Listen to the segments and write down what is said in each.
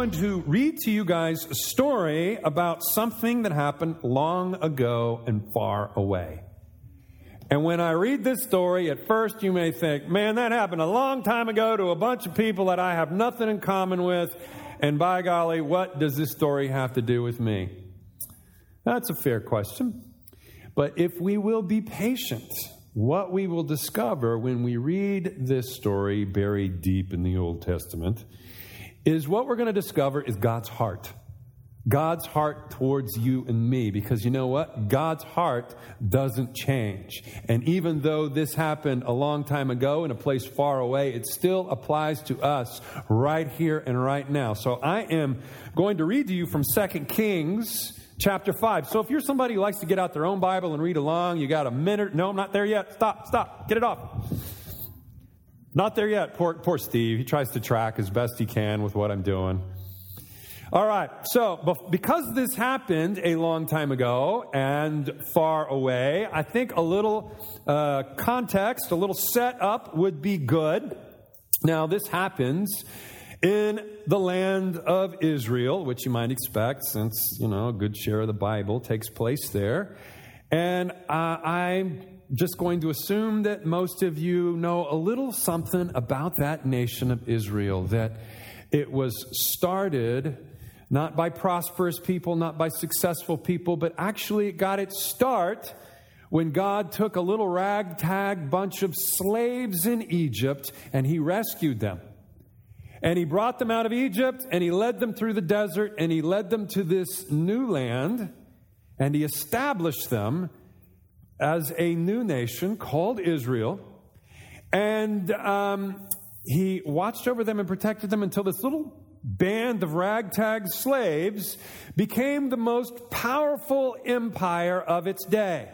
going to read to you guys a story about something that happened long ago and far away. And when I read this story, at first you may think, man, that happened a long time ago to a bunch of people that I have nothing in common with. And by golly, what does this story have to do with me? That's a fair question. But if we will be patient, what we will discover when we read this story buried deep in the Old Testament is what we're going to discover is God's heart. God's heart towards you and me, because you know what? God's heart doesn't change. And even though this happened a long time ago in a place far away, it still applies to us right here and right now. So I am going to read to you from 2 Kings chapter 5. So if you're somebody who likes to get out their own Bible and read along, you got a minute. No, I'm not there yet. Stop, stop, get it off. Not there yet. Poor, poor Steve. He tries to track as best he can with what I'm doing. All right, so because this happened a long time ago and far away, I think a little uh, context, a little setup would be good. Now, this happens in the land of Israel, which you might expect since, you know, a good share of the Bible takes place there. And uh, I'm just going to assume that most of you know a little something about that nation of Israel, that it was started not by prosperous people, not by successful people, but actually it got its start when God took a little ragtag bunch of slaves in Egypt and he rescued them. And he brought them out of Egypt and he led them through the desert and he led them to this new land and he established them as a new nation called Israel. And um, he watched over them and protected them until this little band of ragtag slaves became the most powerful empire of its day.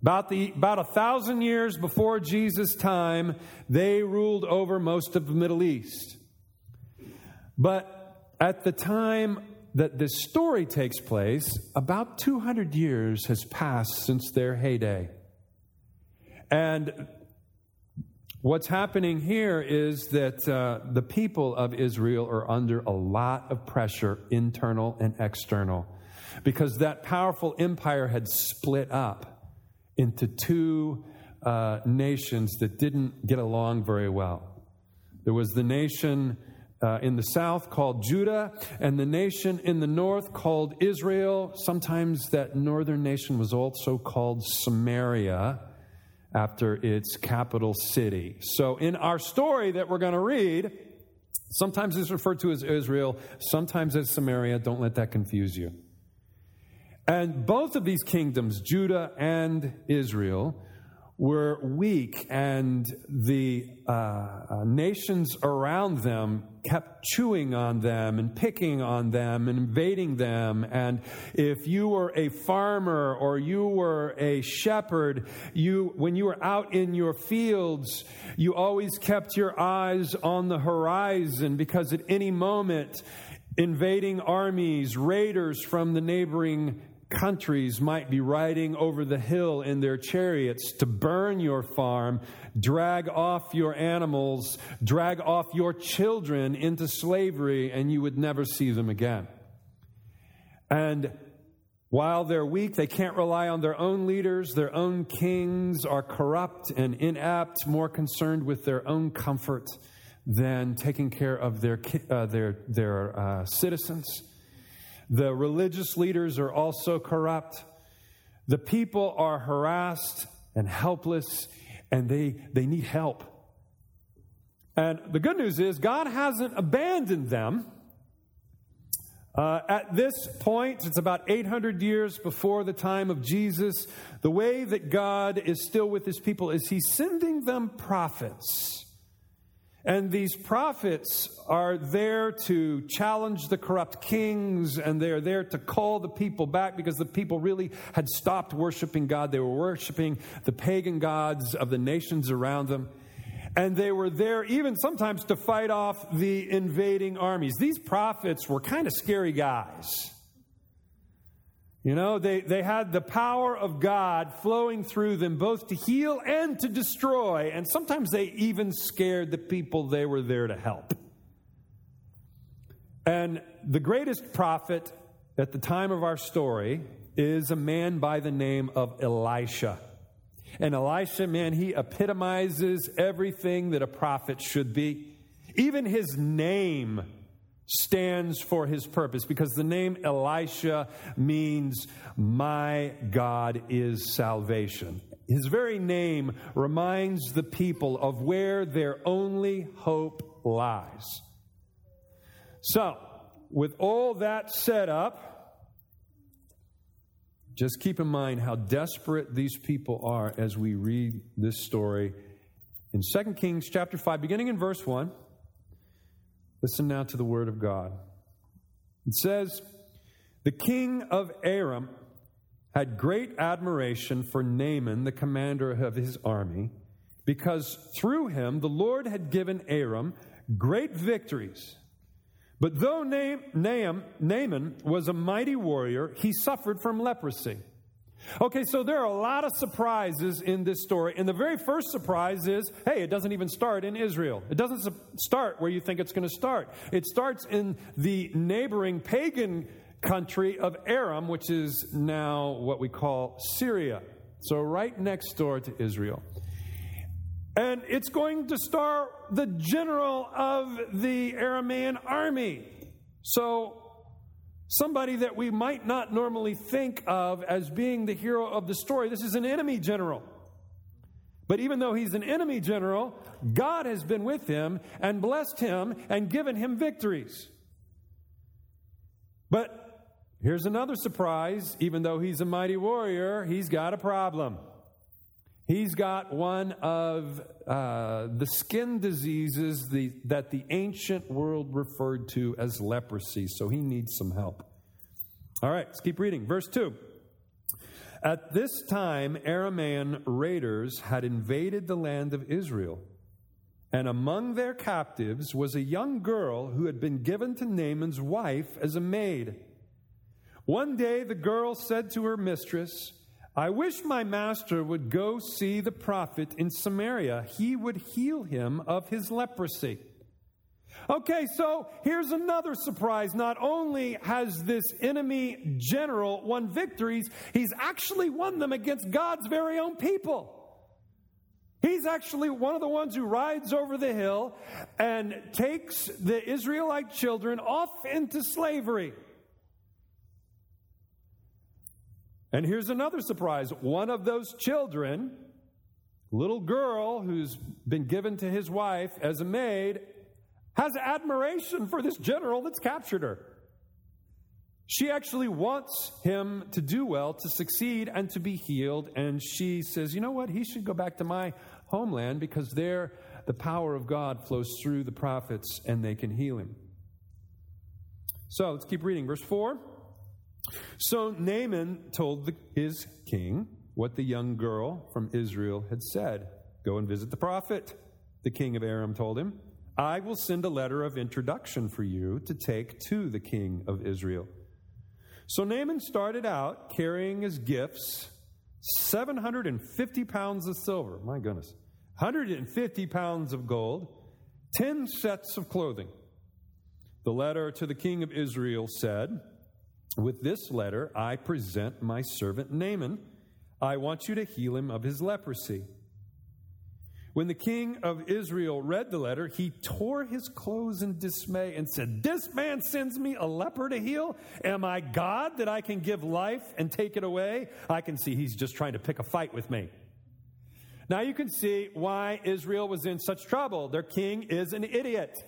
About, the, about a thousand years before Jesus' time, they ruled over most of the Middle East. But at the time that this story takes place, about 200 years has passed since their heyday. And What's happening here is that uh, the people of Israel are under a lot of pressure, internal and external, because that powerful empire had split up into two uh, nations that didn't get along very well. There was the nation uh, in the south called Judah, and the nation in the north called Israel. Sometimes that northern nation was also called Samaria after its capital city. So, in our story that we're going to read, sometimes it's referred to as Israel, sometimes as Samaria. Don't let that confuse you. And both of these kingdoms, Judah and Israel, were weak, and the uh, uh, nations around them kept chewing on them and picking on them and invading them. And if you were a farmer or you were a shepherd, you, when you were out in your fields, you always kept your eyes on the horizon because at any moment, invading armies, raiders from the neighboring countries might be riding over the hill in their chariots to burn your farm, drag off your animals, drag off your children into slavery, and you would never see them again. And while they're weak, they can't rely on their own leaders. Their own kings are corrupt and inept, more concerned with their own comfort than taking care of their, uh, their, their uh, citizens. The religious leaders are also corrupt. The people are harassed and helpless, and they, they need help. And the good news is, God hasn't abandoned them. Uh, at this point, it's about 800 years before the time of Jesus. The way that God is still with his people is he's sending them prophets and these prophets are there to challenge the corrupt kings, and they're there to call the people back because the people really had stopped worshiping God. They were worshiping the pagan gods of the nations around them. And they were there even sometimes to fight off the invading armies. These prophets were kind of scary guys. You know, they, they had the power of God flowing through them both to heal and to destroy. And sometimes they even scared the people they were there to help. And the greatest prophet at the time of our story is a man by the name of Elisha. And Elisha, man, he epitomizes everything that a prophet should be. Even his name stands for his purpose because the name Elisha means my God is salvation. His very name reminds the people of where their only hope lies. So, with all that set up, just keep in mind how desperate these people are as we read this story in 2 Kings chapter 5, beginning in verse 1. Listen now to the word of God. It says, The king of Aram had great admiration for Naaman, the commander of his army, because through him the Lord had given Aram great victories. But though Naaman was a mighty warrior, he suffered from leprosy. Okay, so there are a lot of surprises in this story. And the very first surprise is hey, it doesn't even start in Israel. It doesn't start where you think it's going to start. It starts in the neighboring pagan country of Aram, which is now what we call Syria. So, right next door to Israel. And it's going to star the general of the Aramean army. So, somebody that we might not normally think of as being the hero of the story. This is an enemy general. But even though he's an enemy general, God has been with him and blessed him and given him victories. But here's another surprise even though he's a mighty warrior, he's got a problem. He's got one of uh, the skin diseases the, that the ancient world referred to as leprosy, so he needs some help. All right, let's keep reading. Verse 2. At this time, Aramean raiders had invaded the land of Israel, and among their captives was a young girl who had been given to Naaman's wife as a maid. One day the girl said to her mistress, I wish my master would go see the prophet in Samaria. He would heal him of his leprosy. Okay, so here's another surprise. Not only has this enemy general won victories, he's actually won them against God's very own people. He's actually one of the ones who rides over the hill and takes the Israelite children off into slavery. And here's another surprise one of those children, little girl who's been given to his wife as a maid, has admiration for this general that's captured her. She actually wants him to do well, to succeed, and to be healed. And she says, You know what? He should go back to my homeland because there the power of God flows through the prophets and they can heal him. So let's keep reading. Verse 4. So Naaman told the, his king what the young girl from Israel had said. Go and visit the prophet, the king of Aram told him. I will send a letter of introduction for you to take to the king of Israel. So Naaman started out carrying as gifts 750 pounds of silver, my goodness, 150 pounds of gold, 10 sets of clothing. The letter to the king of Israel said, with this letter, I present my servant Naaman. I want you to heal him of his leprosy. When the king of Israel read the letter, he tore his clothes in dismay and said, This man sends me a leper to heal? Am I God that I can give life and take it away? I can see he's just trying to pick a fight with me. Now you can see why Israel was in such trouble. Their king is an idiot.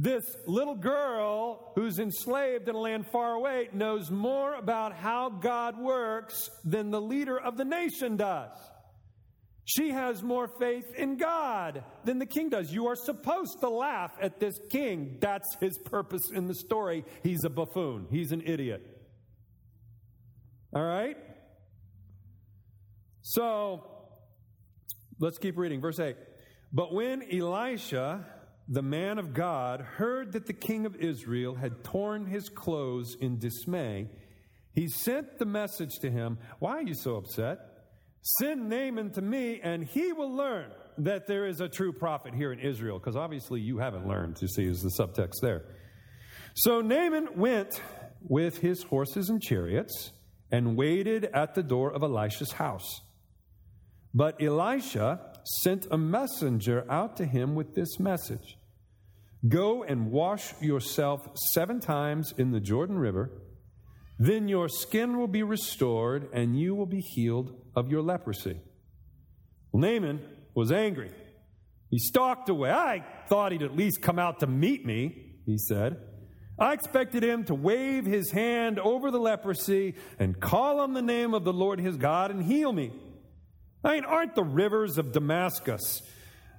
This little girl who's enslaved in a land far away knows more about how God works than the leader of the nation does. She has more faith in God than the king does. You are supposed to laugh at this king. That's his purpose in the story. He's a buffoon, he's an idiot. All right? So, let's keep reading. Verse 8. But when Elisha the man of God heard that the king of Israel had torn his clothes in dismay, he sent the message to him Why are you so upset? Send Naaman to me, and he will learn that there is a true prophet here in Israel, because obviously you haven't learned, you see, is the subtext there. So Naaman went with his horses and chariots and waited at the door of Elisha's house. But Elisha sent a messenger out to him with this message Go and wash yourself seven times in the Jordan River, then your skin will be restored and you will be healed of your leprosy. Well, Naaman was angry. He stalked away. I thought he'd at least come out to meet me, he said. I expected him to wave his hand over the leprosy and call on the name of the Lord his God and heal me. I mean, aren't the rivers of Damascus,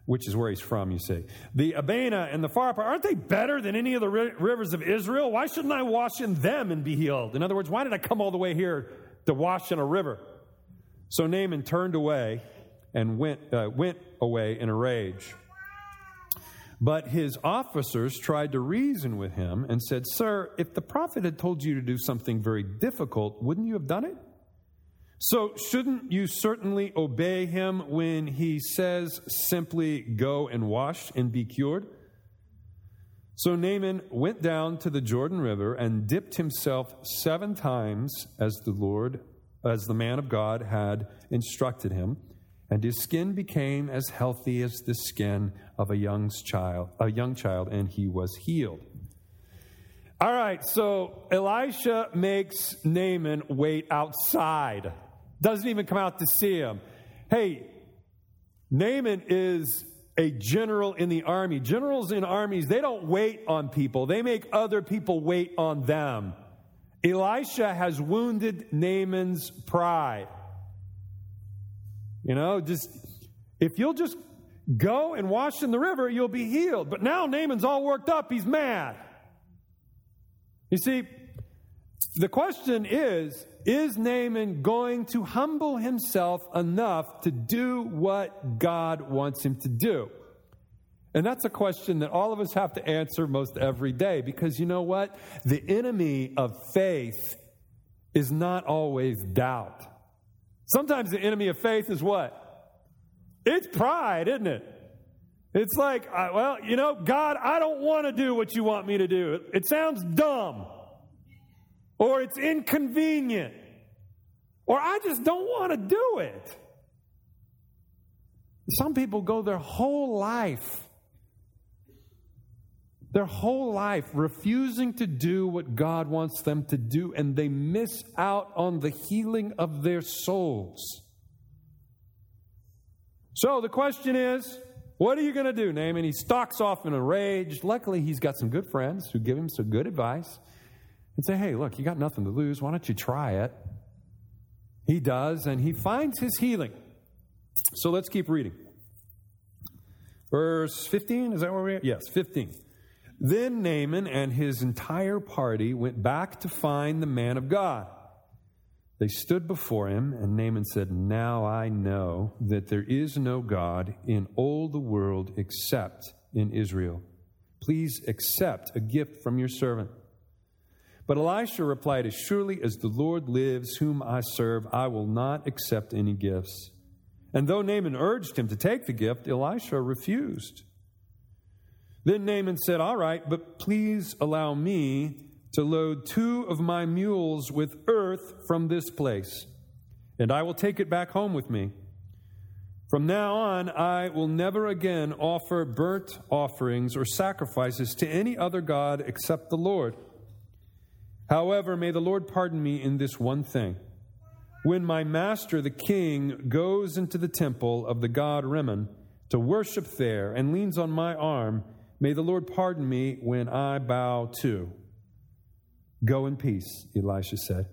which is where he's from, you see. the Abana and the Pharpar, aren't they better than any of the ri- rivers of Israel? Why shouldn't I wash in them and be healed? In other words, why did I come all the way here to wash in a river? So Naaman turned away and went, uh, went away in a rage. But his officers tried to reason with him and said, Sir, if the prophet had told you to do something very difficult, wouldn't you have done it? So, shouldn't you certainly obey him when he says simply, Go and wash and be cured? So Naaman went down to the Jordan River and dipped himself seven times as the Lord, as the man of God had instructed him, and his skin became as healthy as the skin of a young child, a young child, and he was healed. All right, so Elisha makes Naaman wait outside doesn't even come out to see him. Hey, Naaman is a general in the army. Generals in armies, they don't wait on people, they make other people wait on them. Elisha has wounded Naaman's pride. You know, just if you'll just go and wash in the river, you'll be healed. But now Naaman's all worked up, he's mad. You see, the question is is Naaman going to humble himself enough to do what God wants him to do? And that's a question that all of us have to answer most every day because you know what? The enemy of faith is not always doubt. Sometimes the enemy of faith is what? It's pride, isn't it? It's like, uh, well, you know, God, I don't want to do what you want me to do. It, it sounds dumb or it's inconvenient, or I just don't want to do it. Some people go their whole life, their whole life refusing to do what God wants them to do, and they miss out on the healing of their souls. So the question is, what are you going to do, Naaman? He stalks off in a rage. Luckily, he's got some good friends who give him some good advice and say, hey, look, you got nothing to lose. Why don't you try it? He does, and he finds his healing. So let's keep reading. Verse 15, is that where we are? Yes, 15. Then Naaman and his entire party went back to find the man of God. They stood before him, and Naaman said, Now I know that there is no God in all the world except in Israel. Please accept a gift from your servant. But Elisha replied, As surely as the Lord lives, whom I serve, I will not accept any gifts. And though Naaman urged him to take the gift, Elisha refused. Then Naaman said, All right, but please allow me to load two of my mules with earth from this place, and I will take it back home with me. From now on, I will never again offer burnt offerings or sacrifices to any other God except the Lord. However, may the Lord pardon me in this one thing. When my master, the king, goes into the temple of the god Rimmon to worship there and leans on my arm, may the Lord pardon me when I bow too. Go in peace, Elisha said.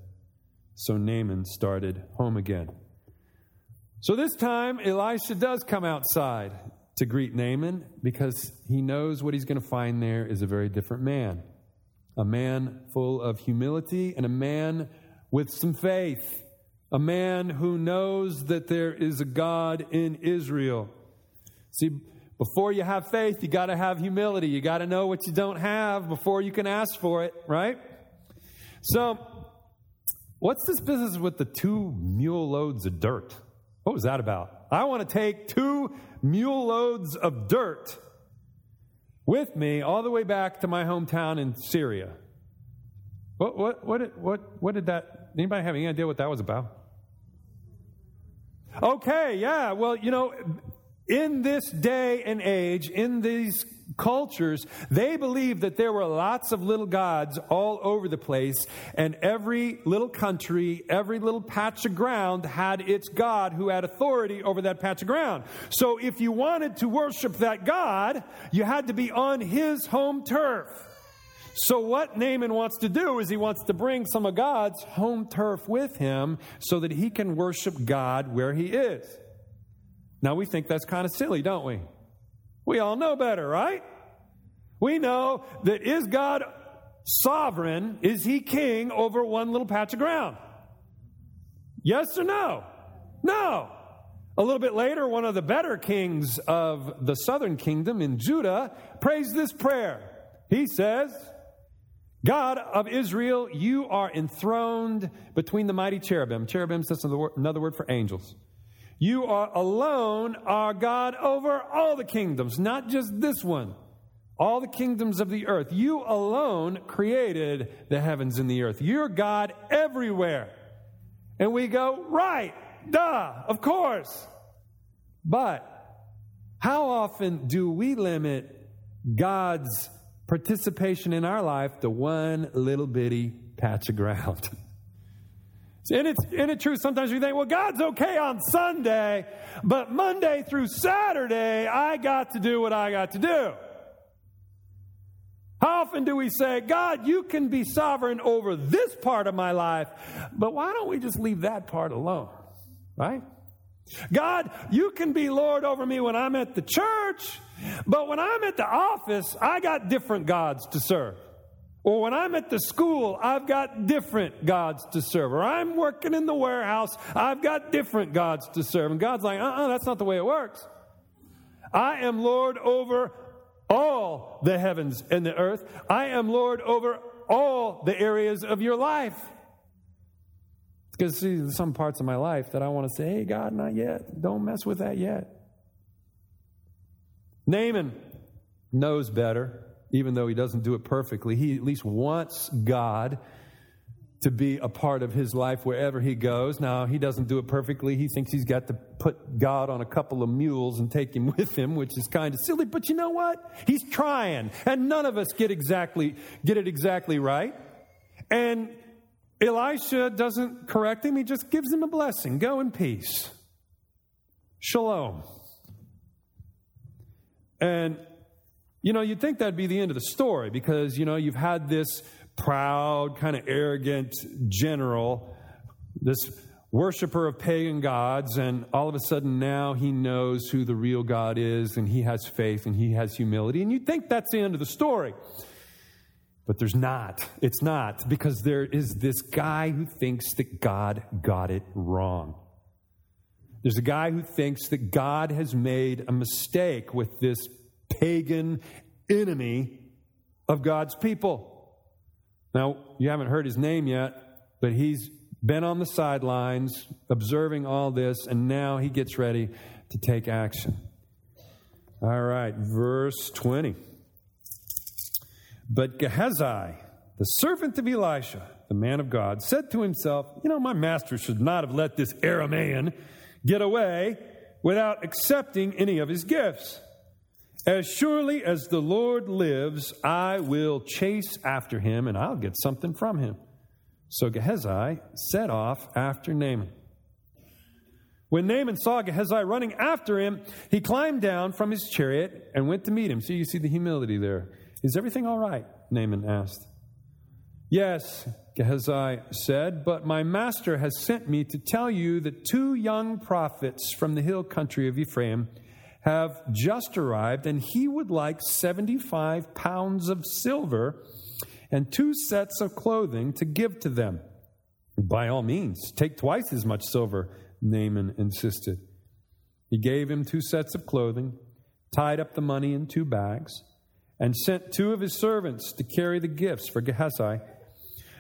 So Naaman started home again. So this time, Elisha does come outside to greet Naaman because he knows what he's going to find there is a very different man a man full of humility and a man with some faith, a man who knows that there is a God in Israel. See, before you have faith, you got to have humility. You got to know what you don't have before you can ask for it, right? So, what's this business with the two mule loads of dirt? What was that about? I want to take two mule loads of dirt with me all the way back to my hometown in Syria. What, what, what, what, what did that, anybody have any idea what that was about? Okay, yeah, well, you know, in this day and age, in these cultures, they believed that there were lots of little gods all over the place, and every little country, every little patch of ground had its god who had authority over that patch of ground. So if you wanted to worship that god, you had to be on his home turf. So, what Naaman wants to do is he wants to bring some of God's home turf with him so that he can worship God where he is. Now, we think that's kind of silly, don't we? We all know better, right? We know that is God sovereign? Is he king over one little patch of ground? Yes or no? No. A little bit later, one of the better kings of the southern kingdom in Judah prays this prayer. He says, God of Israel, you are enthroned between the mighty cherubim. Cherubim is another word for angels. You are alone our God over all the kingdoms, not just this one. All the kingdoms of the earth. You alone created the heavens and the earth. You're God everywhere. And we go, right, duh, of course. But how often do we limit God's participation in our life to one little bitty patch of ground? And it's, and it's true, sometimes we think, well, God's okay on Sunday, but Monday through Saturday, I got to do what I got to do. How often do we say, God, you can be sovereign over this part of my life, but why don't we just leave that part alone? Right? God, you can be Lord over me when I'm at the church, but when I'm at the office, I got different gods to serve. Or when I'm at the school, I've got different gods to serve. Or I'm working in the warehouse, I've got different gods to serve. And God's like, uh uh-uh, uh, that's not the way it works. I am Lord over all the heavens and the earth. I am Lord over all the areas of your life. Because see, there's some parts of my life that I want to say, hey, God, not yet. Don't mess with that yet. Naaman knows better even though he doesn't do it perfectly. He at least wants God to be a part of his life wherever he goes. Now, he doesn't do it perfectly. He thinks he's got to put God on a couple of mules and take him with him, which is kind of silly, but you know what? He's trying, and none of us get exactly get it exactly right. And Elisha doesn't correct him, he just gives him a blessing. Go in peace. Shalom. And you know, you'd think that'd be the end of the story because, you know, you've had this proud, kind of arrogant general, this worshiper of pagan gods, and all of a sudden now he knows who the real God is, and he has faith and he has humility. And you'd think that's the end of the story. But there's not. It's not, because there is this guy who thinks that God got it wrong. There's a guy who thinks that God has made a mistake with this pagan enemy of God's people. Now, you haven't heard his name yet, but he's been on the sidelines observing all this, and now he gets ready to take action. All right, verse 20. But Gehazi, the servant of Elisha, the man of God, said to himself, You know, my master should not have let this Aramean get away without accepting any of his gifts. As surely as the Lord lives, I will chase after him and I'll get something from him. So Gehazi set off after Naaman. When Naaman saw Gehazi running after him, he climbed down from his chariot and went to meet him. See, you see the humility there. Is everything all right? Naaman asked. Yes, Gehazi said, but my master has sent me to tell you that two young prophets from the hill country of Ephraim have just arrived, and he would like 75 pounds of silver and two sets of clothing to give to them. By all means, take twice as much silver, Naaman insisted. He gave him two sets of clothing, tied up the money in two bags, and sent two of his servants to carry the gifts for Gehazi.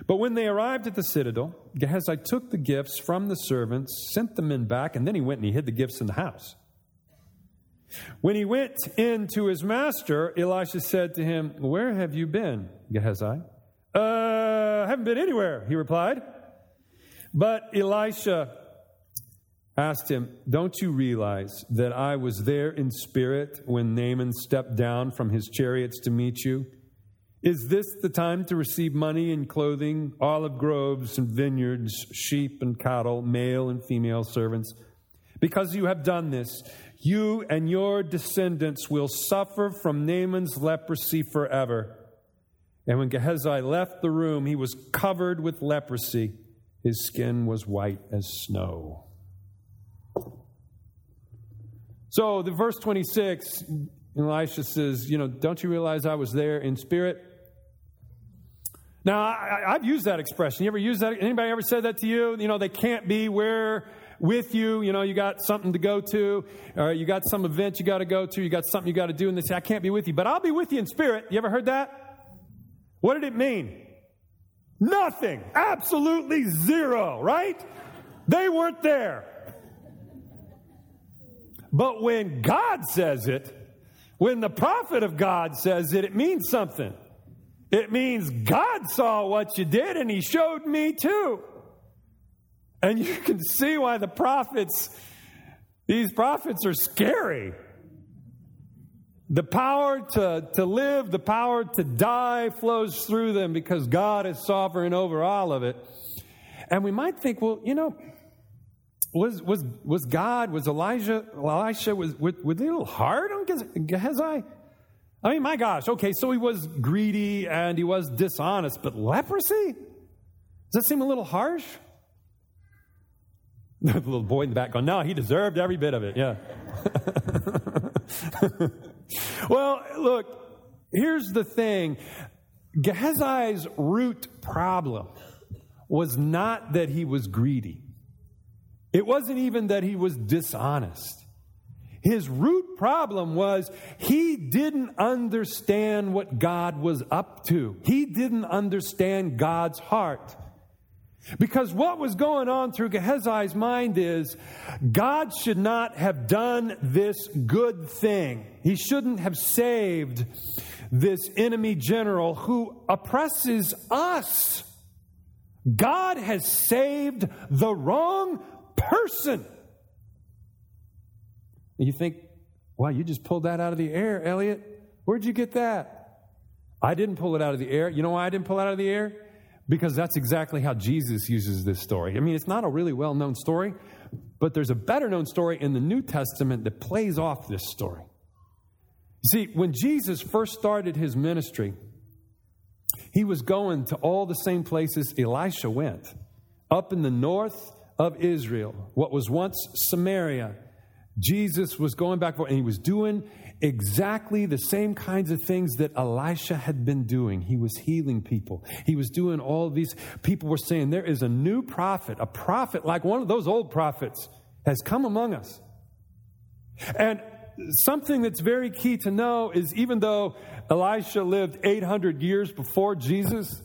But when they arrived at the citadel, Gehazi took the gifts from the servants, sent the men back, and then he went and he hid the gifts in the house. When he went in to his master, Elisha said to him, Where have you been, Gehazi? Uh, I haven't been anywhere, he replied. But Elisha asked him, Don't you realize that I was there in spirit when Naaman stepped down from his chariots to meet you? Is this the time to receive money and clothing, olive groves and vineyards, sheep and cattle, male and female servants? Because you have done this, you and your descendants will suffer from Naaman's leprosy forever. And when Gehazi left the room, he was covered with leprosy. His skin was white as snow. So, the verse 26, Elisha says, You know, don't you realize I was there in spirit? Now, I, have used that expression. You ever use that? Anybody ever said that to you? You know, they can't be where with you. You know, you got something to go to, or you got some event you got to go to, you got something you got to do, and they say, I can't be with you, but I'll be with you in spirit. You ever heard that? What did it mean? Nothing. Absolutely zero, right? They weren't there. But when God says it, when the prophet of God says it, it means something. It means God saw what you did and he showed me too. And you can see why the prophets, these prophets are scary. The power to, to live, the power to die flows through them because God is sovereign over all of it. And we might think, well, you know, was, was, was God, was Elijah, Elisha, was, was, was a little hard on Gehazi? I mean, my gosh, okay, so he was greedy and he was dishonest, but leprosy? Does that seem a little harsh? The little boy in the back going, no, he deserved every bit of it, yeah. well, look, here's the thing Gehazi's root problem was not that he was greedy, it wasn't even that he was dishonest. His root problem was he didn't understand what God was up to. He didn't understand God's heart. Because what was going on through Gehazi's mind is God should not have done this good thing. He shouldn't have saved this enemy general who oppresses us. God has saved the wrong person. You think, wow, you just pulled that out of the air, Elliot. Where'd you get that? I didn't pull it out of the air. You know why I didn't pull it out of the air? Because that's exactly how Jesus uses this story. I mean, it's not a really well known story, but there's a better known story in the New Testament that plays off this story. See, when Jesus first started his ministry, he was going to all the same places Elisha went up in the north of Israel, what was once Samaria Jesus was going back and he was doing exactly the same kinds of things that Elisha had been doing. He was healing people. He was doing all these. People were saying, There is a new prophet, a prophet like one of those old prophets has come among us. And something that's very key to know is even though Elisha lived 800 years before Jesus,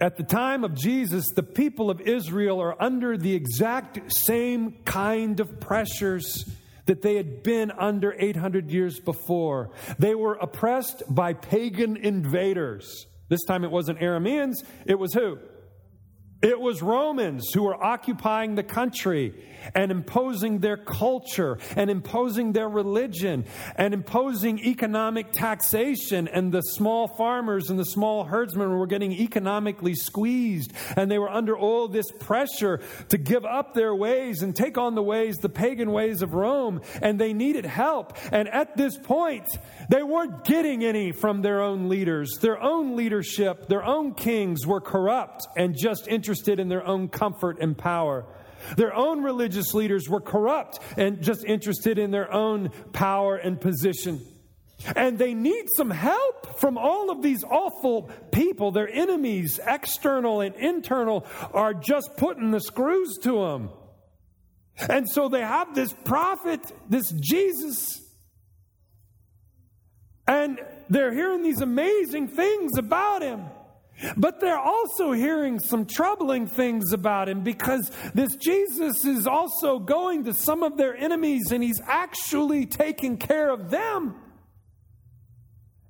at the time of Jesus, the people of Israel are under the exact same kind of pressures that they had been under 800 years before. They were oppressed by pagan invaders. This time it wasn't Arameans, it was who? It was Romans who were occupying the country and imposing their culture and imposing their religion and imposing economic taxation. And the small farmers and the small herdsmen were getting economically squeezed. And they were under all this pressure to give up their ways and take on the ways, the pagan ways of Rome. And they needed help. And at this point, they weren't getting any from their own leaders. Their own leadership, their own kings were corrupt and just interested in their own comfort and power. Their own religious leaders were corrupt and just interested in their own power and position. And they need some help from all of these awful people. Their enemies, external and internal, are just putting the screws to them. And so they have this prophet, this Jesus. And they're hearing these amazing things about him. But they're also hearing some troubling things about him because this Jesus is also going to some of their enemies and he's actually taking care of them.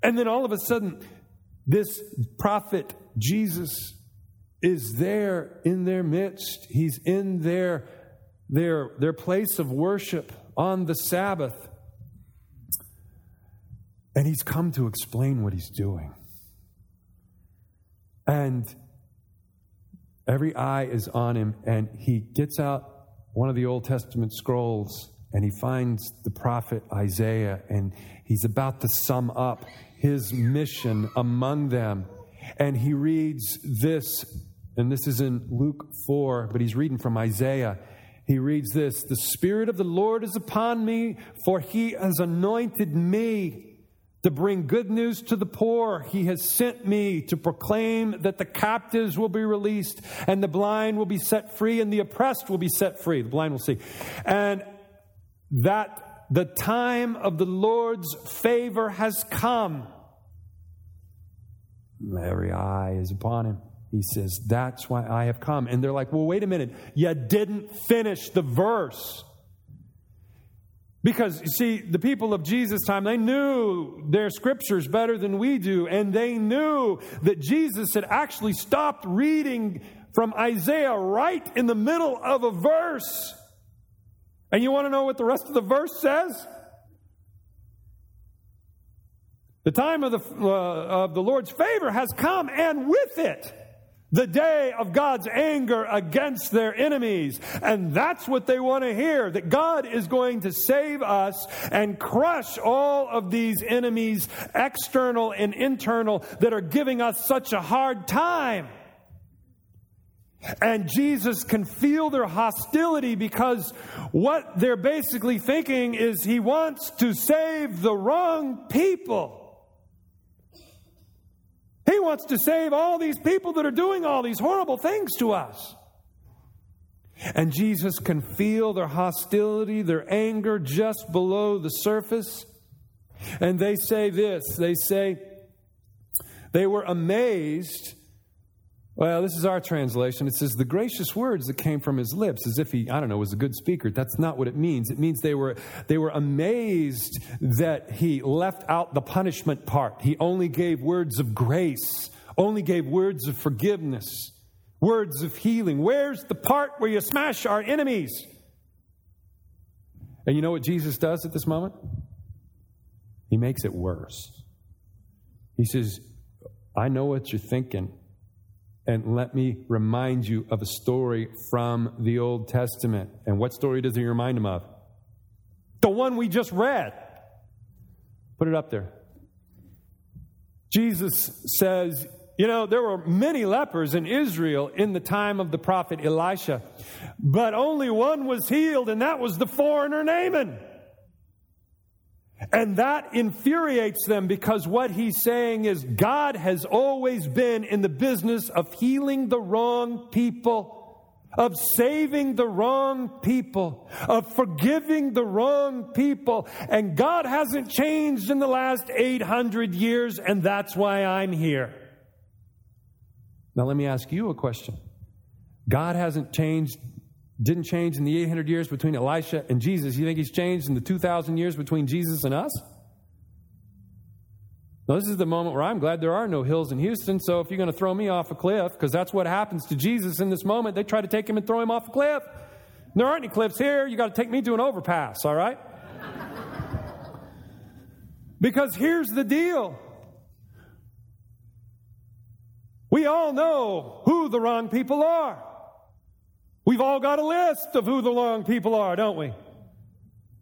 And then all of a sudden, this prophet, Jesus, is there in their midst. He's in their, their, their place of worship on the Sabbath. And he's come to explain what he's doing. And every eye is on him, and he gets out one of the Old Testament scrolls and he finds the prophet Isaiah, and he's about to sum up his mission among them. And he reads this, and this is in Luke 4, but he's reading from Isaiah. He reads this The Spirit of the Lord is upon me, for he has anointed me to bring good news to the poor. He has sent me to proclaim that the captives will be released and the blind will be set free and the oppressed will be set free. The blind will see. And that the time of the Lord's favor has come. Every eye is upon him. He says, That's why I have come. And they're like, Well, wait a minute. You didn't finish the verse. Because, you see, the people of Jesus' time, they knew their scriptures better than we do, and they knew that Jesus had actually stopped reading from Isaiah right in the middle of a verse. And you want to know what the rest of the verse says? The time of the, uh, of the Lord's favor has come, and with it, the day of God's anger against their enemies. And that's what they want to hear that God is going to save us and crush all of these enemies, external and internal, that are giving us such a hard time. And Jesus can feel their hostility because what they're basically thinking is he wants to save the wrong people. He wants to save all these people that are doing all these horrible things to us. And Jesus can feel their hostility, their anger just below the surface. And they say this they say, they were amazed well, this is our translation. It says the gracious words that came from his lips, as if he, I don't know, was a good speaker. That's not what it means. It means they were, they were amazed that he left out the punishment part. He only gave words of grace, only gave words of forgiveness, words of healing. Where's the part where you smash our enemies? And you know what Jesus does at this moment? He makes it worse. He says, I know what you're thinking and let me remind you of a story from the Old Testament. And what story does he remind him of? The one we just read. Put it up there. Jesus says, You know, there were many lepers in Israel in the time of the prophet Elisha, but only one was healed, and that was the foreigner Naaman. And that infuriates them because what he's saying is God has always been in the business of healing the wrong people, of saving the wrong people, of forgiving the wrong people. And God hasn't changed in the last 800 years, and that's why I'm here. Now, let me ask you a question. God hasn't changed didn't change in the 800 years between Elisha and Jesus. You think he's changed in the 2,000 years between Jesus and us? Now, this is the moment where I'm glad there are no hills in Houston. So, if you're going to throw me off a cliff, because that's what happens to Jesus in this moment, they try to take him and throw him off a cliff. There aren't any cliffs here. You got to take me to an overpass, all right? because here's the deal we all know who the wrong people are. We've all got a list of who the wrong people are, don't we?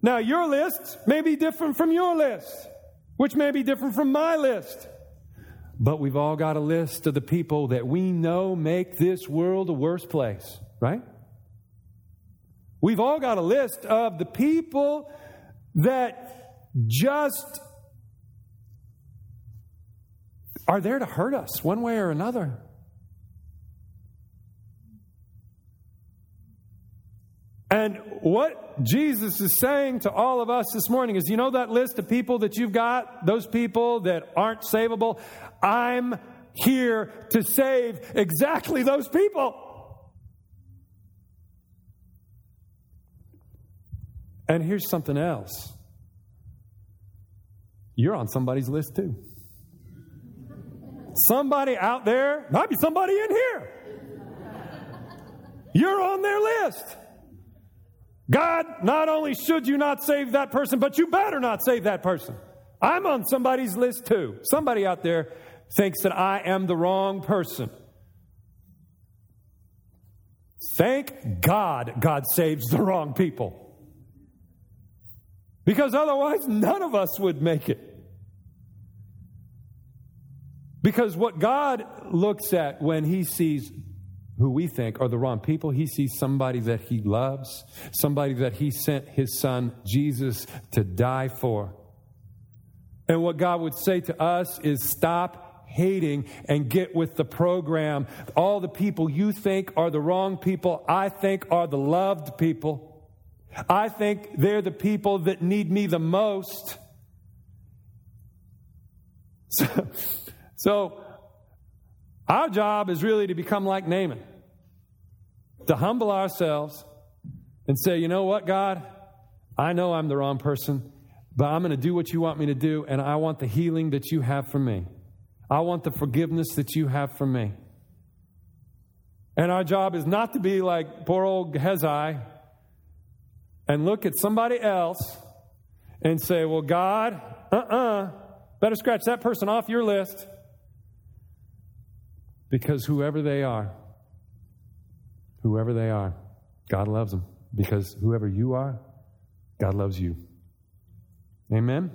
Now, your list may be different from your list, which may be different from my list. But we've all got a list of the people that we know make this world a worse place, right? We've all got a list of the people that just are there to hurt us one way or another. And what Jesus is saying to all of us this morning is you know that list of people that you've got, those people that aren't savable? I'm here to save exactly those people. And here's something else you're on somebody's list too. Somebody out there, might be somebody in here. You're on their list. God, not only should you not save that person, but you better not save that person. I'm on somebody's list too. Somebody out there thinks that I am the wrong person. Thank God God saves the wrong people. Because otherwise, none of us would make it. Because what God looks at when He sees who we think are the wrong people, He sees somebody that He loves, somebody that He sent His Son, Jesus, to die for. And what God would say to us is stop hating and get with the program. All the people you think are the wrong people, I think are the loved people. I think they're the people that need me the most. So, so our job is really to become like Naaman, to humble ourselves and say, you know what, God? I know I'm the wrong person, but I'm going to do what you want me to do, and I want the healing that you have for me. I want the forgiveness that you have for me. And our job is not to be like poor old Gehazi and look at somebody else and say, Well, God, uh uh-uh, uh, better scratch that person off your list. Because whoever they are, whoever they are, God loves them. Because whoever you are, God loves you. Amen?